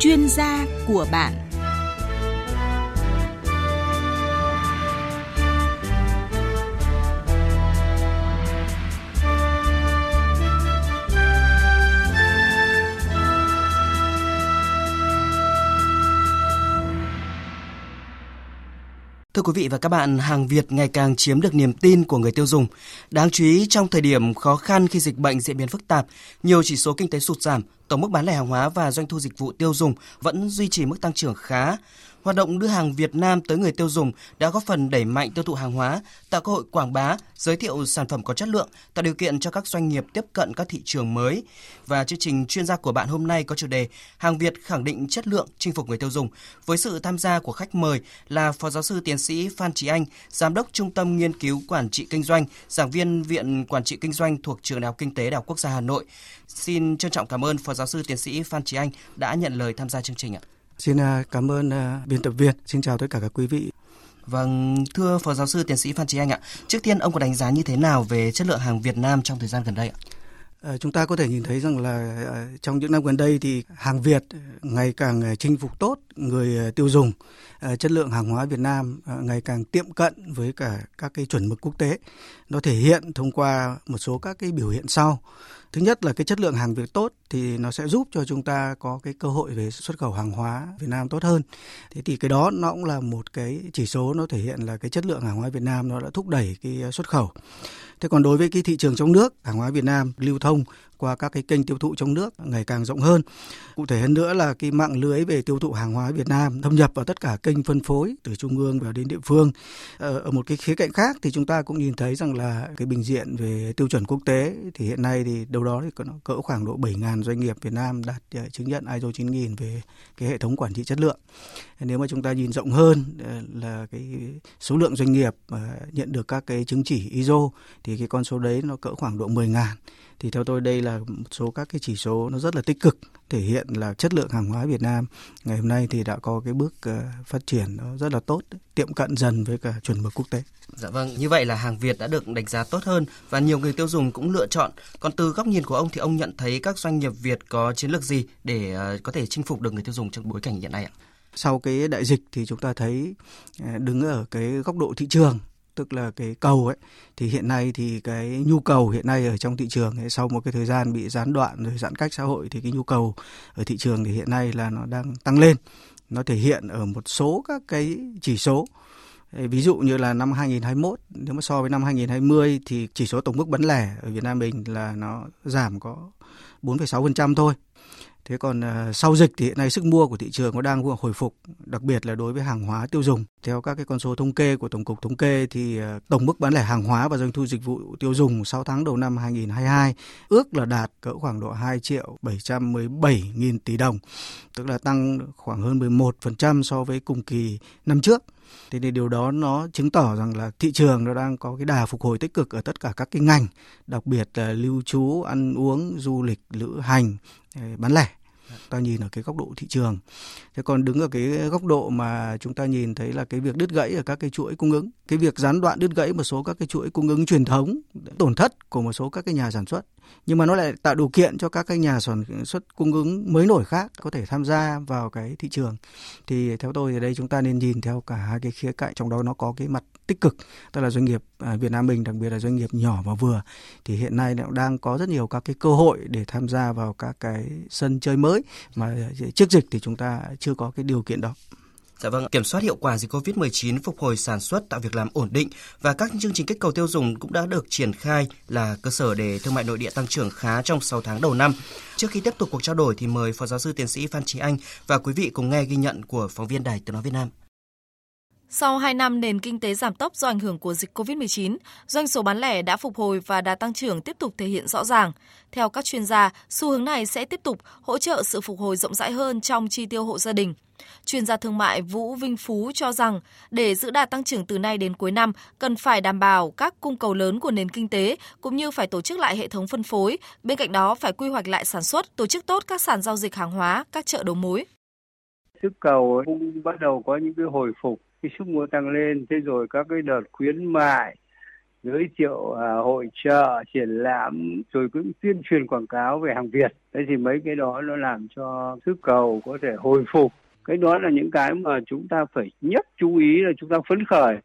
chuyên gia của bạn. Thưa quý vị và các bạn, hàng Việt ngày càng chiếm được niềm tin của người tiêu dùng. Đáng chú ý trong thời điểm khó khăn khi dịch bệnh diễn biến phức tạp, nhiều chỉ số kinh tế sụt giảm, tổng mức bán lẻ hàng hóa và doanh thu dịch vụ tiêu dùng vẫn duy trì mức tăng trưởng khá. Hoạt động đưa hàng Việt Nam tới người tiêu dùng đã góp phần đẩy mạnh tiêu thụ hàng hóa, tạo cơ hội quảng bá, giới thiệu sản phẩm có chất lượng, tạo điều kiện cho các doanh nghiệp tiếp cận các thị trường mới. Và chương trình chuyên gia của bạn hôm nay có chủ đề Hàng Việt khẳng định chất lượng chinh phục người tiêu dùng với sự tham gia của khách mời là Phó giáo sư tiến sĩ Phan Trí Anh, Giám đốc Trung tâm Nghiên cứu Quản trị Kinh doanh, giảng viên Viện Quản trị Kinh doanh thuộc Trường Đại học Kinh tế Đại học Quốc gia Hà Nội. Xin trân trọng cảm ơn Phó giáo sư tiến sĩ Phan Trí Anh đã nhận lời tham gia chương trình ạ. Xin à, cảm ơn à, biên tập viên. Xin chào tất cả các quý vị. Vâng, thưa Phó Giáo sư Tiến sĩ Phan Trí Anh ạ, trước tiên ông có đánh giá như thế nào về chất lượng hàng Việt Nam trong thời gian gần đây ạ? À, chúng ta có thể nhìn thấy rằng là trong những năm gần đây thì hàng Việt ngày càng chinh phục tốt người tiêu dùng, chất lượng hàng hóa Việt Nam ngày càng tiệm cận với cả các cái chuẩn mực quốc tế. Nó thể hiện thông qua một số các cái biểu hiện sau. Thứ nhất là cái chất lượng hàng Việt tốt thì nó sẽ giúp cho chúng ta có cái cơ hội về xuất khẩu hàng hóa Việt Nam tốt hơn. Thế thì cái đó nó cũng là một cái chỉ số nó thể hiện là cái chất lượng hàng hóa Việt Nam nó đã thúc đẩy cái xuất khẩu. Thế còn đối với cái thị trường trong nước, hàng hóa Việt Nam lưu thông qua các cái kênh tiêu thụ trong nước ngày càng rộng hơn. Cụ thể hơn nữa là cái mạng lưới về tiêu thụ hàng hóa Việt Nam thâm nhập vào tất cả kênh phân phối từ trung ương vào đến địa phương. Ờ, ở một cái khía cạnh khác thì chúng ta cũng nhìn thấy rằng là cái bình diện về tiêu chuẩn quốc tế thì hiện nay thì đâu đó thì cỡ khoảng độ 7.000 doanh nghiệp Việt Nam đạt ờ, chứng nhận ISO 9000 về cái hệ thống quản trị chất lượng. Nếu mà chúng ta nhìn rộng hơn ờ, là cái số lượng doanh nghiệp nhận được các cái chứng chỉ ISO thì cái con số đấy nó cỡ khoảng độ 10.000 thì theo tôi đây là một số các cái chỉ số nó rất là tích cực thể hiện là chất lượng hàng hóa Việt Nam ngày hôm nay thì đã có cái bước uh, phát triển nó rất là tốt tiệm cận dần với cả chuẩn mực quốc tế. Dạ vâng, như vậy là hàng Việt đã được đánh giá tốt hơn và nhiều người tiêu dùng cũng lựa chọn. Còn từ góc nhìn của ông thì ông nhận thấy các doanh nghiệp Việt có chiến lược gì để uh, có thể chinh phục được người tiêu dùng trong bối cảnh hiện nay ạ? Sau cái đại dịch thì chúng ta thấy ờ, đứng ở cái góc độ thị trường tức là cái cầu ấy thì hiện nay thì cái nhu cầu hiện nay ở trong thị trường ấy, sau một cái thời gian bị gián đoạn rồi giãn cách xã hội thì cái nhu cầu ở thị trường thì hiện nay là nó đang tăng lên nó thể hiện ở một số các cái chỉ số Ví dụ như là năm 2021 nếu mà so với năm 2020 thì chỉ số tổng mức bán lẻ ở Việt Nam mình là nó giảm có 4,6% thôi. Thế còn ờ, sau dịch thì hiện nay sức mua của thị trường nó đang hồi phục, đặc biệt là đối với hàng hóa tiêu dùng. Theo các cái con số thống kê của Tổng cục Thống kê thì ờ, tổng mức bán lẻ hàng hóa và doanh thu dịch vụ tiêu dùng 6 tháng đầu năm 2022 ước là đạt cỡ khoảng độ 2 triệu 717 nghìn tỷ đồng, tức là tăng khoảng hơn 11% so với cùng kỳ năm trước. Thế thì điều đó nó chứng tỏ rằng là thị trường nó đang có cái đà phục hồi tích cực ở tất cả các cái ngành, đặc biệt là lưu trú, ăn uống, du lịch, lữ hành, ờ, bán lẻ ta nhìn ở cái góc độ thị trường. Thế còn đứng ở cái góc độ mà chúng ta nhìn thấy là cái việc đứt gãy ở các cái chuỗi cung ứng, cái việc gián đoạn đứt gãy một số các cái chuỗi cung ứng truyền thống, tổn thất của một số các cái nhà sản xuất. Nhưng mà nó lại tạo điều kiện cho các cái nhà sản xuất cung ứng mới nổi khác có thể tham gia vào cái thị trường. Thì theo tôi thì đây chúng ta nên nhìn theo cả hai cái khía cạnh, trong đó nó có cái mặt tích cực, tức là doanh nghiệp À, Việt Nam mình đặc biệt là doanh nghiệp nhỏ và vừa thì hiện nay cũng đang có rất nhiều các cái cơ hội để tham gia vào các cái sân chơi mới mà à, trước dịch thì chúng ta chưa có cái điều kiện đó. Dạ vâng, kiểm soát hiệu quả dịch COVID-19, phục hồi sản xuất, tạo việc làm ổn định và các chương trình kích cầu tiêu dùng cũng đã được triển khai là cơ sở để thương mại nội địa tăng trưởng khá trong 6 tháng đầu năm. Trước khi tiếp tục cuộc trao đổi thì mời Phó giáo sư tiến sĩ Phan Trí Anh và quý vị cùng nghe ghi nhận của phóng viên Đài Tiếng nói Việt Nam. Sau 2 năm nền kinh tế giảm tốc do ảnh hưởng của dịch COVID-19, doanh số bán lẻ đã phục hồi và đà tăng trưởng tiếp tục thể hiện rõ ràng. Theo các chuyên gia, xu hướng này sẽ tiếp tục hỗ trợ sự phục hồi rộng rãi hơn trong chi tiêu hộ gia đình. Chuyên gia thương mại Vũ Vinh Phú cho rằng để giữ đà tăng trưởng từ nay đến cuối năm, cần phải đảm bảo các cung cầu lớn của nền kinh tế cũng như phải tổ chức lại hệ thống phân phối. Bên cạnh đó phải quy hoạch lại sản xuất, tổ chức tốt các sàn giao dịch hàng hóa, các chợ đầu mối. Sức cầu cũng bắt đầu có những cái hồi phục cái sức mua tăng lên. Thế rồi các cái đợt khuyến mại giới thiệu à, hội trợ triển lãm rồi cũng tuyên truyền quảng cáo về hàng Việt. Thế thì mấy cái đó nó làm cho sức cầu có thể hồi phục. Cái đó là những cái mà chúng ta phải nhất chú ý là chúng ta phấn khởi.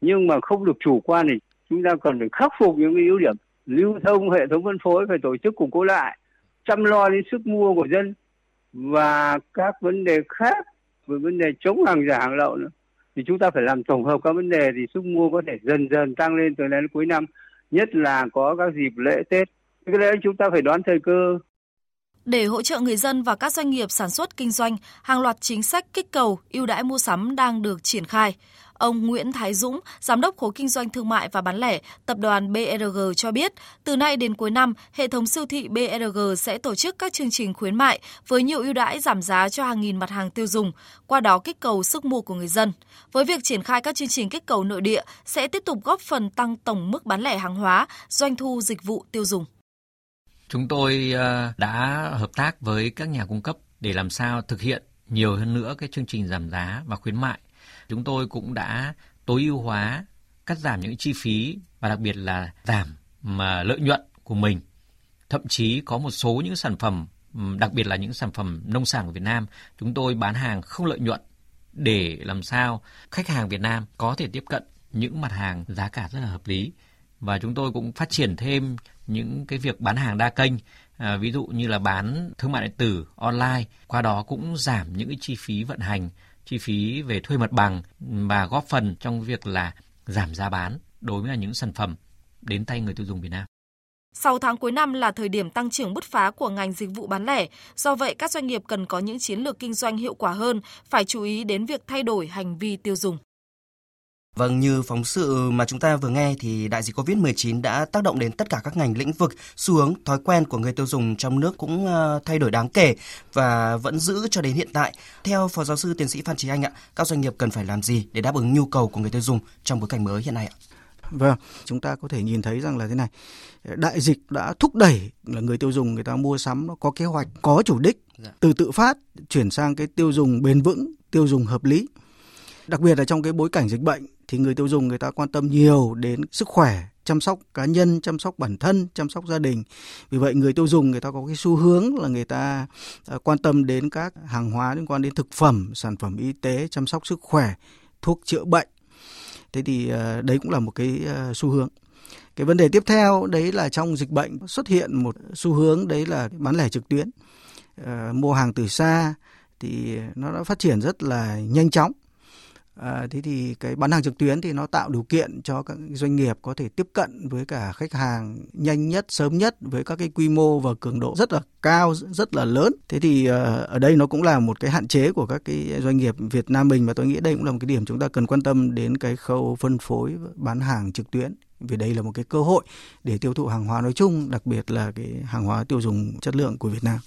Nhưng mà không được chủ quan thì chúng ta cần phải khắc phục những cái ưu điểm. Lưu thông hệ thống phân phối phải tổ chức củng cố lại chăm lo đến sức mua của dân. Và các vấn đề khác về vấn đề chống hàng giả hàng lậu nữa thì chúng ta phải làm tổng hợp các vấn đề, thì sức mua có thể dần dần tăng lên từ nay đến cuối năm, nhất là có các dịp lễ tết. Cái đấy chúng ta phải đoán thời cơ để hỗ trợ người dân và các doanh nghiệp sản xuất kinh doanh, hàng loạt chính sách kích cầu, ưu đãi mua sắm đang được triển khai. Ông Nguyễn Thái Dũng, Giám đốc khối kinh doanh thương mại và bán lẻ tập đoàn BRG cho biết, từ nay đến cuối năm, hệ thống siêu thị BRG sẽ tổ chức các chương trình khuyến mại với nhiều ưu đãi giảm giá cho hàng nghìn mặt hàng tiêu dùng, qua đó kích cầu sức mua của người dân. Với việc triển khai các chương trình kích cầu nội địa sẽ tiếp tục góp phần tăng tổng mức bán lẻ hàng hóa, doanh thu dịch vụ tiêu dùng. Chúng tôi ờ, đã hợp tác với các nhà cung cấp để làm sao thực hiện nhiều hơn nữa cái chương trình giảm giá và khuyến mại. Chúng tôi cũng đã tối ưu hóa, cắt giảm những chi phí và đặc biệt là giảm mà lợi nhuận của mình. Thậm chí có một số những sản phẩm, đặc biệt là những sản phẩm nông sản của Việt Nam, chúng tôi bán hàng không lợi nhuận để làm sao khách hàng Việt Nam có thể tiếp cận những mặt hàng giá cả rất là hợp lý và chúng tôi cũng phát triển thêm những cái việc bán hàng đa kênh à, ví dụ như là bán thương mại điện tử online qua đó cũng giảm những cái chi phí vận hành chi phí về thuê mặt bằng và góp phần trong việc là giảm giá bán đối với những sản phẩm đến tay người tiêu dùng Việt Nam. 6 tháng cuối năm là thời điểm tăng trưởng bứt phá của ngành dịch vụ bán lẻ, do vậy các doanh nghiệp cần có những chiến lược kinh doanh hiệu quả hơn, phải chú ý đến việc thay đổi hành vi tiêu dùng. Vâng, như phóng sự mà chúng ta vừa nghe thì đại dịch Covid-19 đã tác động đến tất cả các ngành lĩnh vực, xu hướng, thói quen của người tiêu dùng trong nước cũng ờ, thay đổi đáng kể và vẫn giữ cho đến hiện tại. Theo Phó Giáo sư Tiến sĩ Phan Trí Anh ạ, các doanh nghiệp cần phải làm gì để đáp ứng nhu cầu của người tiêu dùng trong bối cảnh mới hiện nay ạ? Vâng, chúng ta có thể nhìn thấy rằng là thế này, đại dịch đã thúc đẩy là người tiêu dùng người ta mua sắm nó có kế hoạch, có chủ đích, dạ. từ tự phát chuyển sang cái tiêu dùng bền vững, tiêu dùng hợp lý. Đặc biệt là trong cái bối cảnh dịch bệnh thì người tiêu dùng người ta quan tâm nhiều đến sức khỏe, chăm sóc cá nhân, chăm sóc bản thân, chăm sóc gia đình. Vì vậy người tiêu dùng người ta có cái xu hướng là người ta à, quan tâm đến các hàng hóa liên quan đến thực phẩm, sản phẩm y tế, chăm sóc sức khỏe, thuốc chữa bệnh. Thế thì à, đấy cũng là một cái à, xu hướng. Cái vấn đề tiếp theo đấy là trong dịch bệnh xuất hiện một xu hướng đấy là bán lẻ trực tuyến. mua hàng từ xa thì nó đã phát triển rất là nhanh chóng À, thế thì cái bán hàng trực tuyến thì nó tạo điều kiện cho các doanh nghiệp có thể tiếp cận với cả khách hàng nhanh nhất, sớm nhất với các cái quy mô và cường độ rất là cao, rất là lớn. Thế thì uh, ở đây nó cũng là một cái hạn chế của các cái doanh nghiệp Việt Nam mình và tôi nghĩ đây cũng là một cái điểm chúng ta cần quan tâm đến cái khâu phân phối bán hàng trực tuyến vì đây là một cái cơ hội để tiêu thụ hàng hóa nói chung, đặc biệt là cái hàng hóa tiêu dùng chất lượng của Việt Nam.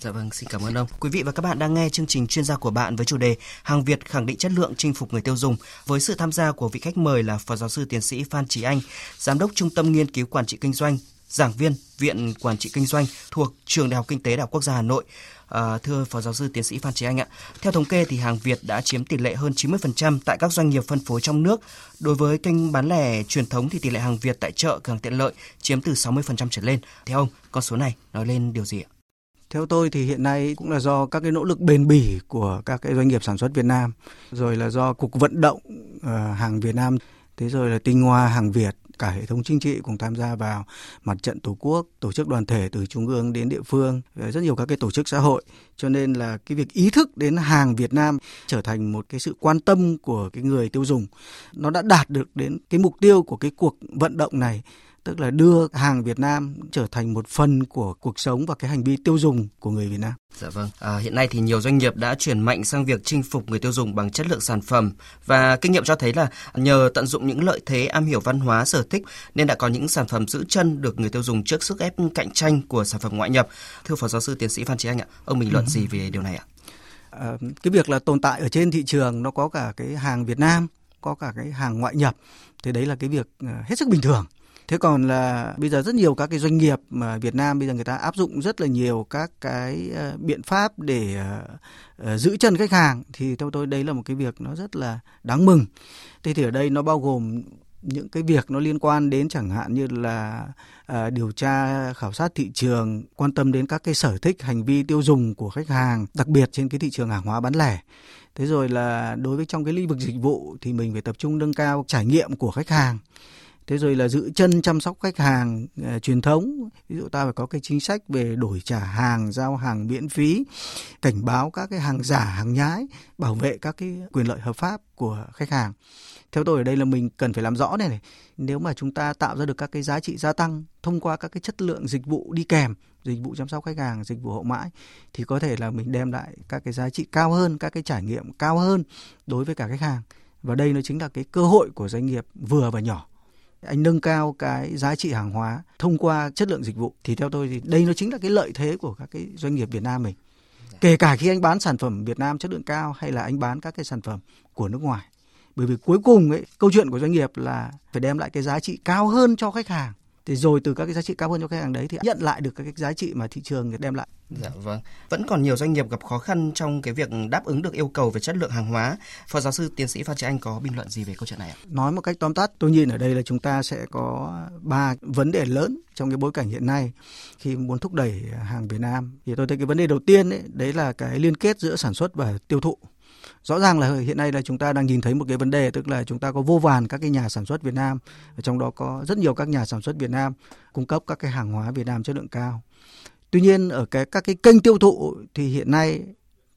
Dạ vâng, xin cảm ơn ông. Quý vị và các bạn đang nghe chương trình chuyên gia của bạn với chủ đề Hàng Việt khẳng định chất lượng chinh phục người tiêu dùng với sự tham gia của vị khách mời là Phó giáo sư tiến sĩ Phan Trí Anh, Giám đốc Trung tâm Nghiên cứu Quản trị Kinh doanh, giảng viên Viện Quản trị Kinh doanh thuộc Trường Đại học Kinh tế Đại học Quốc gia Hà Nội. À, thưa Phó giáo sư tiến sĩ Phan Trí Anh ạ, theo thống kê thì hàng Việt đã chiếm tỷ lệ hơn 90% tại các doanh nghiệp phân phối trong nước. Đối với kênh bán lẻ truyền thống thì tỷ lệ hàng Việt tại chợ cửa hàng tiện lợi chiếm từ 60% trở lên. Theo ông, con số này nói lên điều gì ạ? Theo tôi thì hiện nay cũng là do các cái nỗ lực bền bỉ của các cái doanh nghiệp sản xuất Việt Nam, rồi là do cuộc vận động ờ, hàng Việt Nam, thế rồi là tinh hoa hàng Việt, cả hệ thống chính trị cùng tham gia vào mặt trận tổ quốc, tổ chức đoàn thể từ trung ương đến địa phương, ờ, rất nhiều các cái tổ chức xã hội. Cho nên là cái việc ý thức đến hàng Việt Nam trở thành một cái sự quan tâm của cái người tiêu dùng. Nó đã đạt được đến cái mục tiêu của cái cuộc vận động này tức là đưa hàng Việt Nam trở thành một phần của cuộc sống và cái hành vi tiêu dùng của người Việt Nam. Dạ vâng. À, hiện nay thì nhiều doanh nghiệp đã chuyển mạnh sang việc chinh phục người tiêu dùng bằng chất lượng sản phẩm và kinh nghiệm cho thấy là nhờ tận dụng những lợi thế am hiểu văn hóa sở thích nên đã có những sản phẩm giữ chân được người tiêu dùng trước sức ép cạnh tranh của sản phẩm ngoại nhập. Thưa phó giáo sư tiến sĩ Phan Trí Anh ạ, ông bình luận ừ. gì về điều này ạ? À, cái việc là tồn tại ở trên thị trường nó có cả cái hàng Việt Nam, có cả cái hàng ngoại nhập thì đấy là cái việc à, hết sức bình thường Thế còn là bây giờ rất nhiều các cái doanh nghiệp mà Việt Nam bây giờ người ta áp dụng rất là nhiều các cái ờ, biện pháp để ờ, ờ, giữ chân khách hàng thì theo tôi đây là một cái việc nó rất là đáng mừng. Thế thì ở đây nó bao gồm những cái việc nó liên quan đến chẳng hạn như là à, điều tra khảo sát thị trường quan tâm đến các cái sở thích hành vi tiêu dùng của khách hàng đặc biệt trên cái thị trường hàng hóa bán lẻ thế rồi là đối với trong cái lĩnh vực dịch vụ thì mình phải tập trung nâng cao trải nghiệm của khách hàng thế rồi là giữ chân chăm sóc khách hàng uh, truyền thống. Ví dụ ta phải có cái chính sách về đổi trả hàng giao hàng miễn phí cảnh báo các cái hàng giả hàng nhái bảo vệ các cái quyền lợi hợp pháp của khách hàng. Theo tôi ở đây là mình cần phải làm rõ này này nếu mà chúng ta tạo ra được các cái giá trị gia tăng thông qua các cái chất lượng dịch vụ đi kèm dịch vụ chăm sóc khách hàng dịch vụ hậu mãi thì có thể là mình đem lại các cái giá trị cao hơn các cái trải nghiệm cao hơn đối với cả khách hàng. Và đây nó chính là cái cơ hội của doanh nghiệp vừa và nhỏ anh nâng cao cái giá trị hàng hóa thông qua chất lượng dịch vụ thì theo tôi thì đây nó chính là cái lợi thế của các cái doanh nghiệp Việt Nam mình. Kể cả khi anh bán sản phẩm Việt Nam chất lượng cao hay là anh bán các cái sản phẩm của nước ngoài. Bởi vì cuối cùng ấy, câu chuyện của doanh nghiệp là phải đem lại cái giá trị cao hơn cho khách hàng thì rồi từ các cái giá trị cao hơn cho khách hàng đấy thì nhận lại được các cái giá trị mà thị trường đem lại. Dạ vâng. Vẫn còn nhiều doanh nghiệp gặp khó khăn trong cái việc đáp ứng được yêu cầu về chất lượng hàng hóa. Phó giáo sư tiến sĩ Phan Trí Anh có bình luận gì về câu chuyện này ạ? Nói một cách tóm tắt, tôi nhìn ở đây là chúng ta sẽ có ba vấn đề lớn trong cái bối cảnh hiện nay khi muốn thúc đẩy hàng Việt Nam. Thì tôi thấy cái vấn đề đầu tiên ấy, đấy là cái liên kết giữa sản xuất và tiêu thụ rõ ràng là hiện nay là chúng ta đang nhìn thấy một cái vấn đề, tức là chúng ta có vô vàn các cái nhà sản xuất Việt Nam trong đó có rất nhiều các nhà sản xuất Việt Nam cung cấp các cái hàng hóa Việt Nam chất lượng cao. Tuy nhiên, ở cái, các cái kênh tiêu thụ thì hiện nay,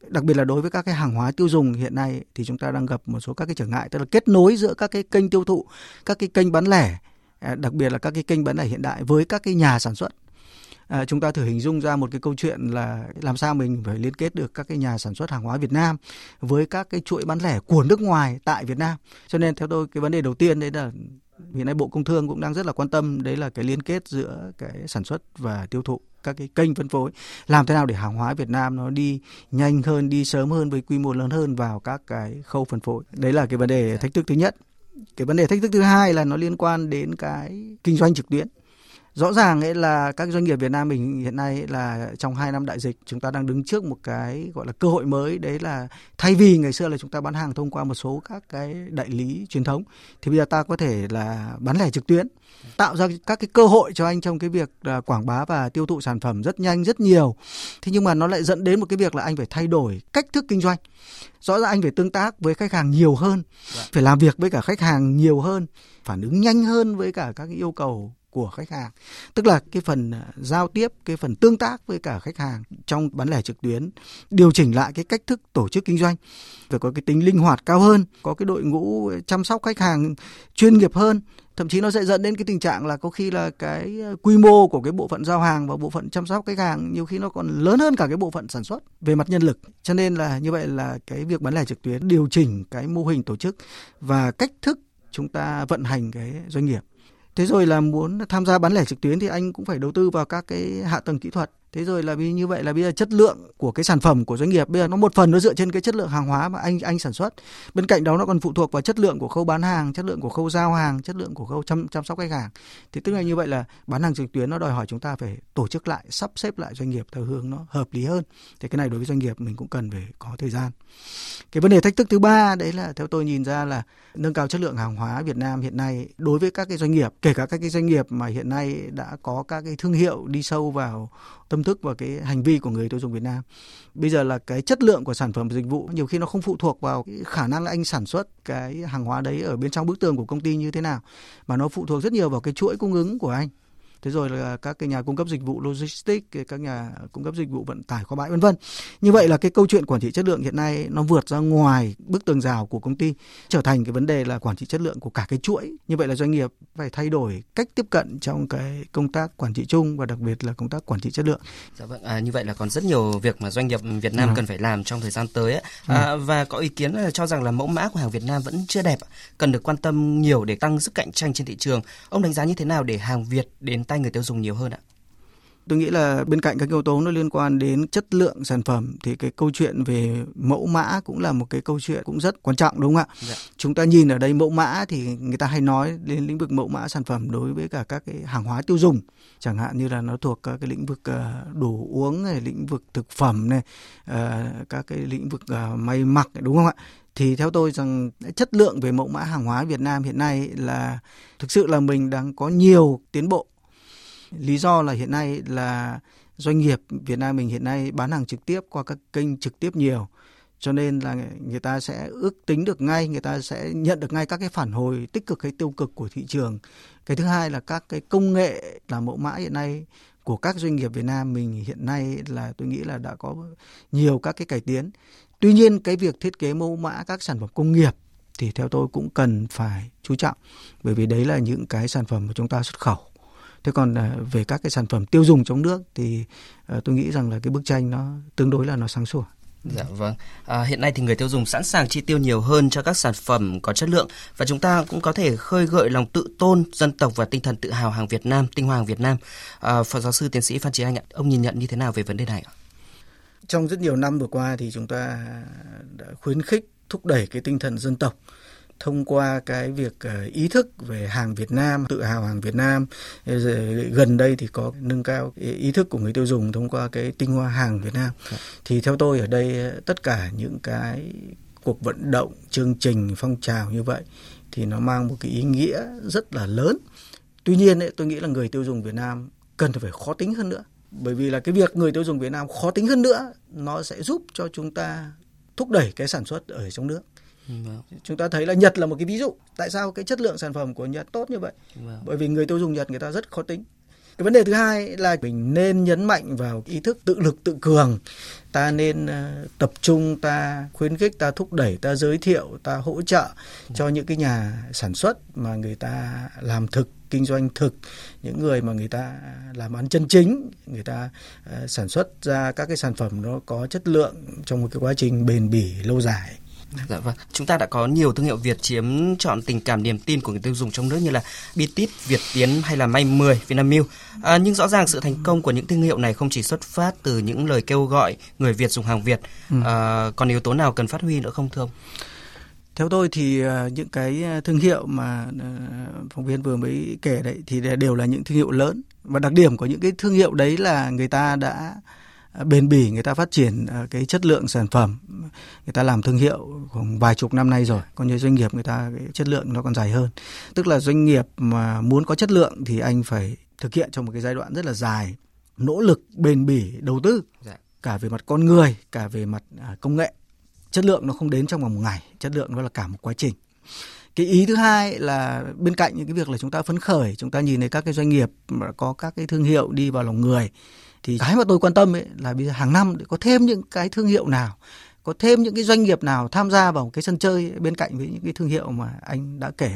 đặc biệt là đối với các cái hàng hóa tiêu dùng hiện nay thì chúng ta đang gặp một số các cái trở ngại, tức là kết nối giữa các cái kênh tiêu thụ, các cái kênh bán lẻ à, đặc biệt là các cái kênh bán lẻ hiện đại với các cái nhà sản xuất à, chúng ta thử hình dung ra một cái câu chuyện là làm sao mình phải liên kết được các cái nhà sản xuất hàng hóa Việt Nam với các cái chuỗi bán lẻ của nước ngoài tại Việt Nam. Cho nên theo tôi cái vấn đề đầu tiên đấy là hiện nay Bộ Công Thương cũng đang rất là quan tâm đấy là cái liên kết giữa cái sản xuất và tiêu thụ các cái kênh phân phối làm thế nào để hàng hóa Việt Nam nó đi nhanh hơn đi sớm hơn với quy mô lớn hơn vào các cái khâu phân phối. Đấy là cái vấn đề thách thức thứ nhất. Cái vấn đề thách thức thứ hai là nó liên quan đến cái kinh doanh trực tuyến rõ ràng ấy là các doanh nghiệp Việt Nam mình hiện nay là trong 2 năm đại dịch chúng ta đang đứng trước một cái gọi là cơ hội mới. Đấy là thay vì ngày xưa là chúng ta bán hàng thông qua một số các cái đại lý truyền thống thì bây giờ ta có thể là bán lẻ trực tuyến tạo ra các cái cơ hội cho anh trong cái việc là quảng bá và tiêu thụ sản phẩm rất nhanh rất nhiều. Thế nhưng mà nó lại dẫn đến một cái việc là anh phải thay đổi cách thức kinh doanh. Rõ ràng anh phải tương tác với khách hàng nhiều hơn dạ. phải làm việc với cả khách hàng nhiều hơn phản ứng nhanh hơn với cả các yêu cầu của khách hàng. Tức là cái phần à, giao tiếp, cái phần tương tác với cả khách hàng trong bán lẻ trực tuyến, điều chỉnh lại cái cách thức tổ chức kinh doanh phải có cái tính linh hoạt cao hơn, có cái đội ngũ chăm sóc khách hàng chuyên nghiệp hơn. Thậm chí nó sẽ dẫn đến cái tình trạng là có khi là cái à, quy mô của cái bộ phận giao hàng và bộ phận chăm sóc khách hàng nhiều khi nó còn lớn hơn cả cái bộ phận sản xuất về mặt nhân lực. Cho nên là như vậy là cái việc bán lẻ trực tuyến điều chỉnh cái mô hình tổ chức và cách thức chúng ta vận hành cái doanh nghiệp thế rồi là muốn tham gia bán lẻ trực tuyến thì anh cũng phải đầu tư vào các cái hạ tầng kỹ thuật thế rồi là như vậy là bây giờ chất lượng của cái sản phẩm của doanh nghiệp, bây giờ nó một phần nó dựa trên cái chất lượng hàng hóa mà anh anh sản xuất. Bên cạnh đó nó còn phụ thuộc vào chất lượng của khâu bán hàng, chất lượng của khâu giao hàng, chất lượng của khâu chăm chăm sóc khách hàng. Thì tức là như vậy là bán hàng trực tuyến nó đòi hỏi chúng ta phải tổ chức lại, sắp xếp lại doanh nghiệp theo hướng nó hợp lý hơn. Thì cái này đối với doanh nghiệp mình cũng cần phải có thời gian. Cái vấn đề thách thức thứ ba đấy là theo tôi nhìn ra là nâng cao chất lượng hàng hóa Việt Nam hiện nay, đối với các cái doanh nghiệp, kể cả các cái doanh nghiệp mà hiện nay đã có các cái thương hiệu đi sâu vào tâm thức và cái hành vi của người tiêu dùng Việt Nam. Bây giờ là cái chất lượng của sản phẩm và dịch vụ nhiều khi nó không phụ thuộc vào cái khả năng anh sản xuất cái hàng hóa đấy ở bên trong bức tường của công ty như thế nào, mà nó phụ thuộc rất nhiều vào cái chuỗi cung ứng của anh thế rồi là các cái nhà cung cấp dịch vụ logistics các nhà cung cấp dịch vụ vận tải kho bãi vân vân như vậy là cái câu chuyện quản trị chất lượng hiện nay nó vượt ra ngoài bức tường rào của công ty trở thành cái vấn đề là quản trị chất lượng của cả cái chuỗi như vậy là doanh nghiệp phải thay đổi cách tiếp cận trong cái công tác quản trị chung và đặc biệt là công tác quản trị chất lượng dạ vâng à, như vậy là còn rất nhiều việc mà doanh nghiệp Việt Nam à. cần phải làm trong thời gian tới ấy. À, à. và có ý kiến là cho rằng là mẫu mã của hàng Việt Nam vẫn chưa đẹp cần được quan tâm nhiều để tăng sức cạnh tranh trên thị trường ông đánh giá như thế nào để hàng Việt đến tay người tiêu dùng nhiều hơn ạ? Tôi nghĩ là bên cạnh các yếu tố nó liên quan đến chất lượng sản phẩm thì cái câu chuyện về mẫu mã cũng là một cái câu chuyện cũng rất quan trọng đúng không ạ? Dạ. Chúng ta nhìn ở đây mẫu mã thì người ta hay nói đến lĩnh vực mẫu mã sản phẩm đối với cả các cái hàng hóa tiêu dùng, chẳng hạn như là nó thuộc các cái lĩnh vực ờ, đồ uống này, lĩnh vực thực phẩm này, ờ, các cái lĩnh vực ờ, may mặc đúng không ạ? thì theo tôi rằng chất lượng về mẫu mã hàng hóa Việt Nam hiện nay là thực sự là mình đang có nhiều tiến bộ. Lý do là hiện nay là doanh nghiệp Việt Nam mình hiện nay bán hàng trực tiếp qua các kênh trực tiếp nhiều. Cho nên là người ta sẽ ước tính được ngay, người ta sẽ nhận được ngay các cái phản hồi tích cực hay tiêu cực của thị trường. Cái thứ hai là các cái công nghệ là mẫu mã hiện nay của các doanh nghiệp Việt Nam mình hiện nay là tôi nghĩ là đã có nhiều các cái cải tiến. Tuy nhiên, cái việc thiết kế mẫu mã các sản phẩm công nghiệp thì theo tôi cũng cần phải chú trọng, bởi vì đấy là những cái sản phẩm mà chúng ta xuất khẩu thế còn à, về các cái sản phẩm tiêu dùng trong nước thì à, tôi nghĩ rằng là cái bức tranh nó tương đối là nó sáng sủa Dạ vâng. À, hiện nay thì người tiêu dùng sẵn sàng chi tiêu nhiều hơn cho các sản phẩm có chất lượng và chúng ta cũng có thể khơi gợi lòng tự tôn dân tộc và tinh thần tự hào hàng Việt Nam, tinh hoa hàng Việt Nam. À, Phó giáo sư tiến sĩ Phan Trí Anh ạ, ông nhìn nhận như thế nào về vấn đề này ạ? Trong rất nhiều năm vừa qua thì chúng ta đã khuyến khích thúc đẩy cái tinh thần dân tộc thông qua cái việc ờ, ý thức về hàng Việt Nam, tự hào hàng Việt Nam. Gần đây thì có nâng cao ý thức của người tiêu dùng thông qua cái tinh hoa hàng Việt Nam. Dạ. Thì theo tôi ở đây ờ, tất cả những cái cuộc vận động, chương trình, phong trào như vậy thì nó mang một cái ý nghĩa rất là lớn. Tuy nhiên ấy, tôi nghĩ là người tiêu dùng Việt Nam cần phải khó tính hơn nữa. Bởi vì là cái việc người tiêu dùng Việt Nam khó tính hơn nữa nó sẽ giúp cho chúng ta thúc đẩy cái sản xuất ở trong nước Vâng. Chúng ta thấy là Nhật là một cái ví dụ. Tại sao cái chất lượng sản phẩm của Nhật tốt như vậy? Vâng. Bởi vì người tiêu dùng Nhật người ta rất khó tính. Cái vấn đề thứ hai là mình nên nhấn mạnh vào ý thức tự lực tự cường. Ta nên uh, tập trung, ta khuyến khích, ta thúc đẩy, ta giới thiệu, ta hỗ trợ cho những cái nhà sản xuất mà người ta làm thực kinh doanh thực những người mà người ta làm ăn chân chính người ta uh, sản xuất ra các cái sản phẩm nó có chất lượng trong một cái quá trình bền bỉ lâu dài Dạ vâng. Chúng ta đã có nhiều thương hiệu Việt chiếm chọn tình cảm niềm tin của người tiêu dùng trong nước như là Bitit, Việt Tiến hay là May 10, Vinamilk. À, nhưng rõ ràng sự thành công của những thương hiệu này không chỉ xuất phát từ những lời kêu gọi người Việt dùng hàng Việt. Ừ. À, còn yếu tố nào cần phát huy nữa không thưa ông? Theo tôi thì à, những cái thương hiệu mà à, phóng viên vừa mới kể đấy thì đều là những thương hiệu lớn và đặc điểm của những cái thương hiệu đấy là người ta đã bền bỉ người ta phát triển ờ, cái chất lượng sản phẩm người ta làm thương hiệu khoảng vài chục năm nay rồi còn như doanh nghiệp người ta cái chất lượng nó còn dài hơn. Tức là doanh nghiệp mà muốn có chất lượng thì anh phải thực hiện trong một cái giai đoạn rất là dài nỗ lực bền bỉ đầu tư dạ. cả về mặt con người cả về mặt à, công nghệ. Chất lượng nó không đến trong vòng một ngày chất lượng nó là cả một quá trình. Cái ý thứ hai là bên cạnh những cái việc là chúng ta phấn khởi chúng ta nhìn thấy các cái doanh nghiệp mà có các cái thương hiệu đi vào lòng người thì cái mà tôi quan tâm ấy là bây giờ hàng năm để có thêm những cái thương hiệu nào, có thêm những cái doanh nghiệp nào tham gia vào cái sân chơi bên cạnh với những cái thương hiệu mà anh đã kể.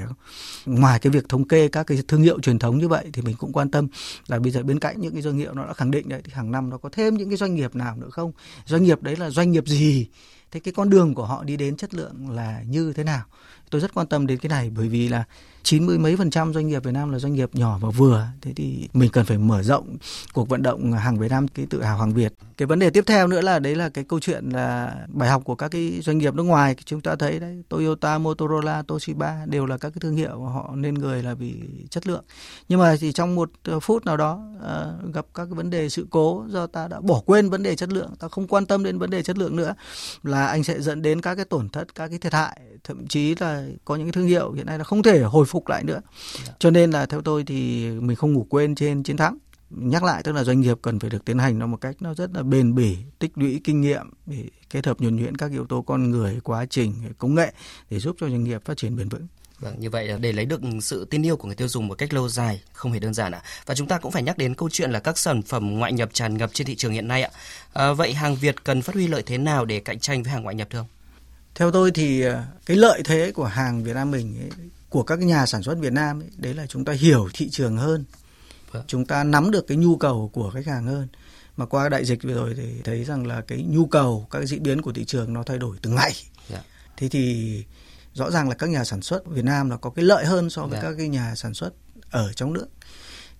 Ngoài cái việc thống kê các cái thương hiệu truyền thống như vậy thì mình cũng quan tâm là bây giờ bên cạnh những cái doanh nghiệp nó đã khẳng định đấy, thì hàng năm nó có thêm những cái doanh nghiệp nào nữa không? Doanh nghiệp đấy là doanh nghiệp gì? Thế cái con đường của họ đi đến chất lượng là như thế nào? Tôi rất quan tâm đến cái này bởi vì là chín mươi mấy phần trăm doanh nghiệp Việt Nam là doanh nghiệp nhỏ và vừa. Thế thì mình cần phải mở rộng cuộc vận động hàng Việt Nam cái tự hào hàng Việt. Cái vấn đề tiếp theo nữa là đấy là cái câu chuyện là bài học của các cái doanh nghiệp nước ngoài. Chúng ta thấy đấy Toyota Motorola Toshiba đều là các cái thương hiệu họ nên người là vì chất lượng. Nhưng mà thì trong một ờ, phút nào đó uh, gặp các cái vấn đề sự cố do ta đã bỏ quên vấn đề chất lượng ta không quan tâm đến vấn đề chất lượng nữa là anh sẽ dẫn đến các cái tổn thất các cái thiệt hại. Thậm chí là có những cái thương hiệu hiện nay là không thể hồi phục lại nữa dạ. cho nên là theo tôi thì mình không ngủ quên trên chiến thắng nhắc lại tức là doanh nghiệp cần phải được tiến hành nó một cách nó rất là bền bỉ tích lũy kinh nghiệm để kết hợp nhuần nhuyễn các yếu tố con người quá trình công nghệ để giúp cho doanh nghiệp phát triển bền vững Vâng, như vậy để lấy được sự tin yêu của người tiêu dùng một cách lâu dài không hề đơn giản ạ. Và chúng ta cũng phải nhắc đến câu chuyện là các sản phẩm ngoại nhập tràn ngập trên thị trường hiện nay ạ. À, vậy hàng Việt cần phát huy lợi thế nào để cạnh tranh với hàng ngoại nhập thưa ông? Theo tôi thì à, cái lợi thế của hàng Việt Nam mình ấy, của các nhà sản xuất Việt Nam ấy, đấy là chúng ta hiểu thị trường hơn. Vâng. Chúng ta nắm được cái nhu cầu của khách hàng hơn. Mà qua đại dịch vừa rồi thì thấy rằng là cái nhu cầu, các cái diễn biến của thị trường nó thay đổi từng ngày. Yeah. Dạ. Thế thì rõ ràng là các nhà sản xuất Việt Nam là có cái lợi hơn so với yeah. Dạ. các cái nhà sản xuất ở trong nước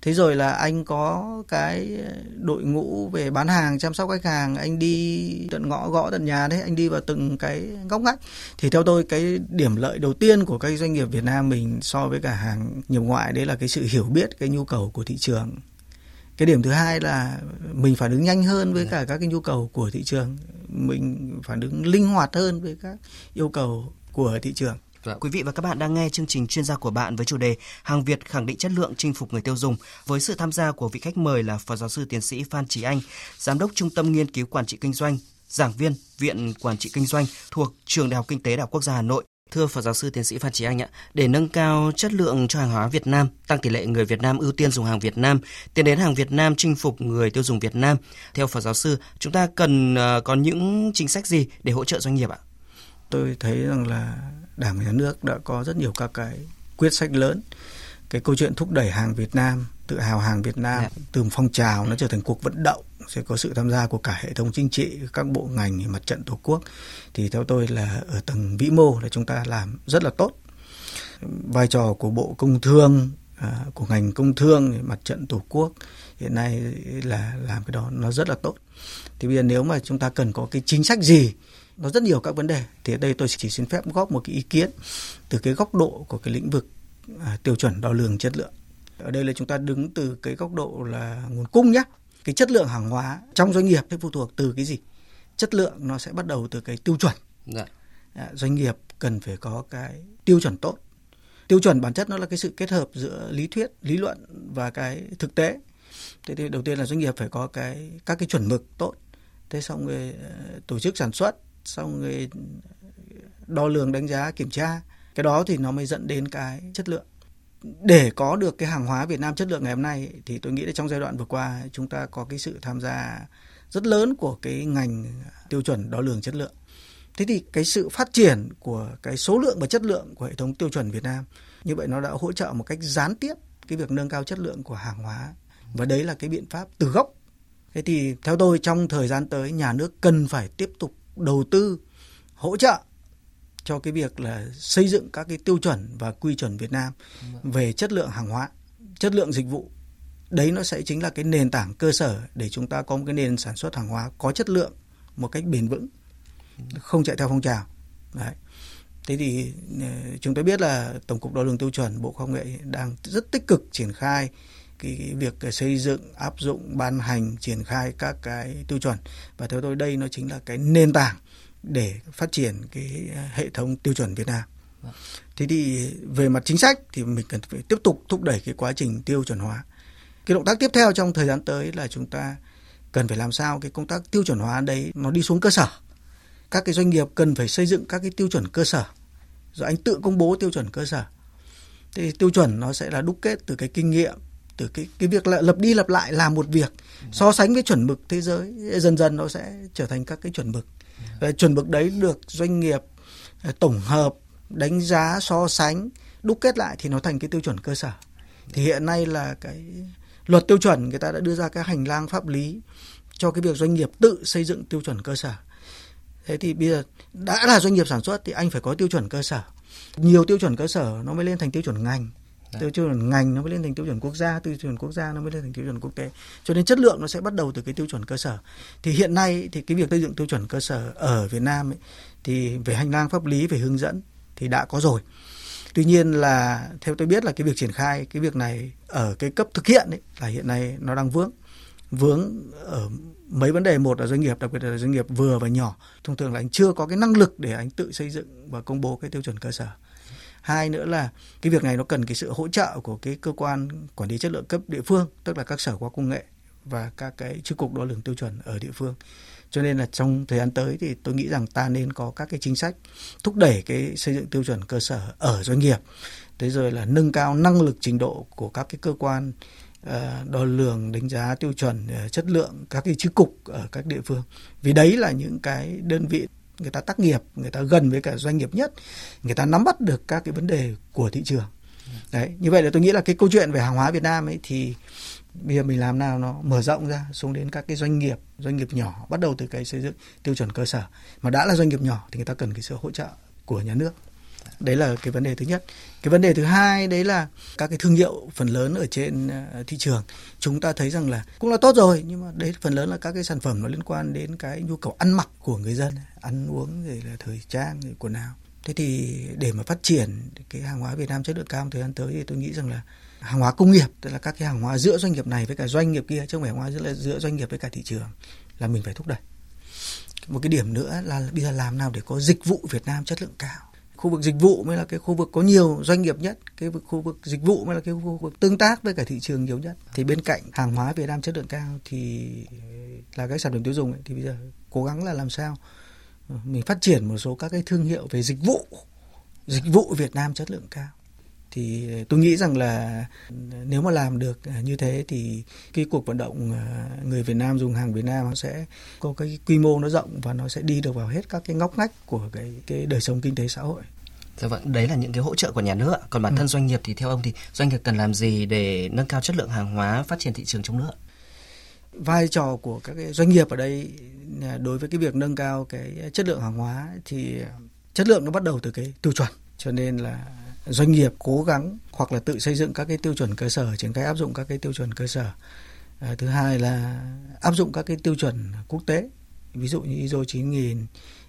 thế rồi là anh có cái đội ngũ về bán hàng chăm sóc khách hàng anh đi tận ngõ gõ tận nhà đấy anh đi vào từng cái góc ngách. Thì theo tôi cái điểm lợi đầu tiên của các doanh nghiệp Việt Nam mình so với cả hàng nhập ngoại đấy là cái sự hiểu biết cái nhu cầu của thị trường. Cái điểm thứ hai là mình phản ứng nhanh hơn với cả các cái nhu cầu của thị trường. Mình phản ứng linh hoạt hơn với các yêu cầu của thị trường Dạ. Quý vị và các bạn đang nghe chương trình chuyên gia của bạn với chủ đề Hàng Việt khẳng định chất lượng chinh phục người tiêu dùng với sự tham gia của vị khách mời là Phó giáo sư tiến sĩ Phan Trí Anh, Giám đốc Trung tâm Nghiên cứu Quản trị Kinh doanh, giảng viên Viện Quản trị Kinh doanh thuộc Trường Đại học Kinh tế Đại học Quốc gia Hà Nội. Thưa Phó giáo sư tiến sĩ Phan Trí Anh ạ, để nâng cao chất lượng cho hàng hóa Việt Nam, tăng tỷ lệ người Việt Nam ưu tiên dùng hàng Việt Nam, tiến đến hàng Việt Nam chinh phục người tiêu dùng Việt Nam, theo Phó giáo sư, chúng ta cần uh, có những chính sách gì để hỗ trợ doanh nghiệp ạ? Tôi thấy rằng là Đảng và Nhà nước đã có rất nhiều các cái quyết sách lớn. Cái câu chuyện thúc đẩy hàng Việt Nam, tự hào hàng Việt Nam yeah. Dạ. từ phong trào nó trở thành cuộc vận động sẽ có sự tham gia của cả hệ thống chính trị, các bộ ngành, mặt trận tổ quốc. Thì theo tôi là ở tầng vĩ mô là chúng ta làm rất là tốt. Vai trò của Bộ Công Thương, à, của ngành công thương, mặt trận tổ quốc hiện nay là làm cái đó nó rất là tốt. Thì bây giờ nếu mà chúng ta cần có cái chính sách gì nó rất nhiều các vấn đề. Thì ở đây tôi chỉ xin phép góp một cái ý kiến từ cái góc độ của cái lĩnh vực à, tiêu chuẩn đo lường chất lượng. Ở đây là chúng ta đứng từ cái góc độ là nguồn cung nhé cái chất lượng hàng hóa trong doanh nghiệp sẽ phụ thuộc từ cái gì? Chất lượng nó sẽ bắt đầu từ cái tiêu chuẩn. Dạ. À, doanh nghiệp cần phải có cái tiêu chuẩn tốt. Tiêu chuẩn bản chất nó là cái sự kết hợp giữa lý thuyết lý luận và cái thực tế. Thế thì đầu tiên là doanh nghiệp phải có cái các cái chuẩn mực tốt. Thế xong rồi à, tổ chức sản xuất xong rồi đo lường đánh giá, kiểm tra cái đó thì nó mới dẫn đến cái chất lượng để có được cái hàng hóa Việt Nam chất lượng ngày hôm nay thì tôi nghĩ là trong giai đoạn vừa qua chúng ta có cái sự tham gia rất lớn của cái ngành tiêu chuẩn đo lường chất lượng. Thế thì cái sự phát triển của cái số lượng và chất lượng của hệ thống tiêu chuẩn Việt Nam, như vậy nó đã hỗ trợ một cách gián tiếp cái việc nâng cao chất lượng của hàng hóa và đấy là cái biện pháp từ gốc. Thế thì theo tôi, trong thời gian tới, nhà nước cần phải tiếp tục đầu tư hỗ trợ cho cái việc là xây dựng các cái tiêu chuẩn và quy chuẩn Việt Nam về chất lượng hàng hóa, chất lượng dịch vụ. Đấy nó sẽ chính là cái nền tảng cơ sở để chúng ta có một cái nền sản xuất hàng hóa có chất lượng một cách bền vững, không chạy theo phong trào. Đấy. Thế thì ờ, chúng tôi biết là Tổng cục Đo lường Tiêu chuẩn Bộ Khoa học Nghệ đang rất tích cực triển khai cái, cái việc xây dựng áp dụng ban hành triển khai các cái tiêu chuẩn và theo tôi đây nó chính là cái nền tảng để phát triển cái hệ thống tiêu chuẩn Việt Nam. Thế thì về mặt chính sách thì mình cần phải tiếp tục thúc đẩy cái quá trình tiêu chuẩn hóa. Cái động tác tiếp theo trong thời gian tới là chúng ta cần phải làm sao cái công tác tiêu chuẩn hóa đấy nó đi xuống cơ sở. Các cái doanh nghiệp cần phải xây dựng các cái tiêu chuẩn cơ sở. Rồi anh tự công bố tiêu chuẩn cơ sở. Thì tiêu chuẩn nó sẽ là đúc kết từ cái kinh nghiệm từ cái cái việc là lập đi lập lại làm một việc. So sánh với chuẩn mực thế giới, dần dần nó sẽ trở thành các cái chuẩn mực. Và chuẩn mực đấy được doanh nghiệp à, tổng hợp, đánh giá, so sánh, đúc kết lại thì nó thành cái tiêu chuẩn cơ sở. Thì hiện nay là cái luật tiêu chuẩn, người ta đã đưa ra cái hành lang pháp lý cho cái việc doanh nghiệp tự xây dựng tiêu chuẩn cơ sở. Thế thì bây giờ, đã là doanh nghiệp sản xuất thì anh phải có tiêu chuẩn cơ sở. Nhiều tiêu chuẩn cơ sở nó mới lên thành tiêu chuẩn ngành tiêu chuẩn ngành nó mới lên thành tiêu chuẩn quốc gia tiêu chuẩn quốc gia nó mới lên thành tiêu chuẩn quốc tế. Cho nên chất lượng nó sẽ bắt đầu từ cái tiêu chuẩn cơ sở. Thì hiện nay thì cái việc xây dựng tiêu chuẩn cơ sở ở Việt Nam ấy, thì về hành lang pháp lý về hướng dẫn thì đã có rồi. Tuy nhiên là theo tôi biết là cái việc triển khai cái việc này ở cái cấp thực hiện ấy, là hiện nay nó đang vướng. Vướng ở mấy vấn đề. Một là doanh nghiệp đặc biệt là doanh nghiệp vừa và nhỏ. Thông thường là anh chưa có cái năng lực để anh tự xây dựng và công bố cái tiêu chuẩn cơ sở hai nữa là cái việc này nó cần cái sự hỗ trợ của cái cơ quan quản lý chất lượng cấp địa phương, tức là các sở khoa công nghệ và các cái chi cục đo lường tiêu chuẩn ở địa phương. Cho nên là trong thời gian tới thì tôi nghĩ rằng ta nên có các cái chính sách thúc đẩy cái xây dựng tiêu chuẩn cơ sở ở doanh nghiệp. Thế rồi là nâng cao năng lực trình độ của các cái cơ quan ờ, đo lường, đánh giá tiêu chuẩn ờ, chất lượng các cái chi cục ở các địa phương. Vì đấy là những cái đơn vị người ta tác nghiệp, người ta gần với cả doanh nghiệp nhất, người ta nắm bắt được các cái vấn đề của thị trường. Đấy, như vậy là tôi nghĩ là cái câu chuyện về hàng hóa Việt Nam ấy thì bây giờ mình làm nào nó mở rộng ra xuống đến các cái doanh nghiệp doanh nghiệp nhỏ, bắt đầu từ cái xây dựng tiêu chuẩn cơ sở. Mà đã là doanh nghiệp nhỏ thì người ta cần cái sự hỗ trợ của nhà nước đấy là cái vấn đề thứ nhất. Cái vấn đề thứ hai đấy là các cái thương hiệu phần lớn ở trên à, thị trường chúng ta thấy rằng là cũng là tốt rồi nhưng mà đấy phần lớn là các cái sản phẩm nó liên quan đến cái nhu cầu ăn mặc của người dân ăn uống rồi là thời trang rồi quần áo. Thế thì để mà phát triển cái hàng hóa Việt Nam chất lượng cao thời gian tới thì tôi nghĩ rằng là hàng hóa công nghiệp tức là các cái hàng hóa giữa doanh nghiệp này với cả doanh nghiệp kia chứ không phải hàng hóa giữa, giữa doanh nghiệp với cả thị trường là mình phải thúc đẩy. Một cái điểm nữa là bây giờ làm nào để có dịch vụ Việt Nam chất lượng cao? Khu vực dịch vụ mới là cái khu vực có nhiều doanh nghiệp nhất cái khu vực dịch vụ mới là cái khu vực tương tác với cả thị trường nhiều nhất. Thì bên cạnh hàng hóa Việt Nam chất lượng cao thì là cái sản phẩm tiêu dùng ấy, thì bây giờ cố gắng là làm sao ờ, mình phát triển một số các cái thương hiệu về dịch vụ dịch vụ Việt Nam chất lượng cao thì tôi nghĩ rằng là nếu mà làm được như thế thì cái cuộc vận động ờ, người Việt Nam dùng hàng Việt Nam nó sẽ có cái quy mô nó rộng và nó sẽ đi được vào hết các cái ngóc ngách của cái cái đời sống kinh tế xã hội. Dạ vâng, đấy là những cái hỗ trợ của nhà nước. Còn bản ừ. thân doanh nghiệp thì theo ông thì doanh nghiệp cần làm gì để nâng cao chất lượng hàng hóa, phát triển thị trường trong nước? Vai trò của các cái doanh nghiệp ở đây đối với cái việc nâng cao cái chất lượng hàng hóa thì chất lượng nó bắt đầu từ cái tiêu chuẩn. Cho nên là doanh nghiệp cố gắng hoặc là tự xây dựng các cái tiêu chuẩn cơ sở triển khai áp dụng các cái tiêu chuẩn cơ sở. À, thứ hai là áp dụng các cái tiêu chuẩn quốc tế ví dụ như ISO 9000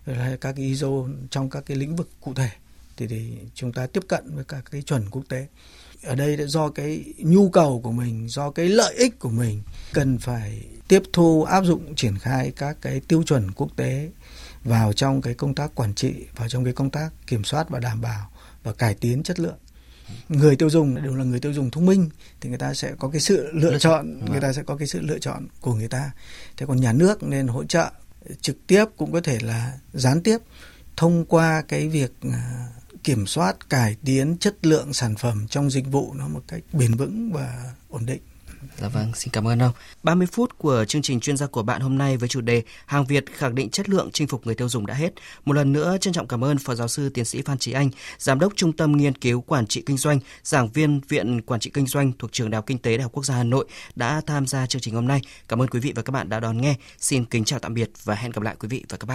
hay các cái ISO trong các cái lĩnh vực cụ thể thì, thì chúng ta tiếp cận với các cái chuẩn quốc tế. Ở đây do cái nhu cầu của mình do cái lợi ích của mình cần phải tiếp thu áp dụng triển khai các cái tiêu chuẩn quốc tế vào trong cái công tác quản trị vào trong cái công tác kiểm soát và đảm bảo và cải tiến chất lượng. Người tiêu dùng đều là người tiêu dùng thông minh thì người ta sẽ có cái sự lựa chọn người ta sẽ có cái sự lựa chọn của người ta. Thế còn nhà nước nên hỗ trợ trực tiếp cũng có thể là gián tiếp thông qua cái việc à, kiểm soát cải tiến chất lượng sản phẩm trong dịch vụ nó một cách bền vững và ổn định Dạ vâng, xin cảm ơn ông. 30 phút của chương trình chuyên gia của bạn hôm nay với chủ đề Hàng Việt khẳng định chất lượng chinh phục người tiêu dùng đã hết. Một lần nữa trân trọng cảm ơn Phó giáo sư tiến sĩ Phan Trí Anh, Giám đốc Trung tâm Nghiên cứu Quản trị Kinh doanh, giảng viên Viện Quản trị Kinh doanh thuộc Trường Đại học Kinh tế Đại học Quốc gia Hà Nội đã tham gia chương trình hôm nay. Cảm ơn quý vị và các bạn đã đón nghe. Xin kính chào tạm biệt và hẹn gặp lại quý vị và các bạn.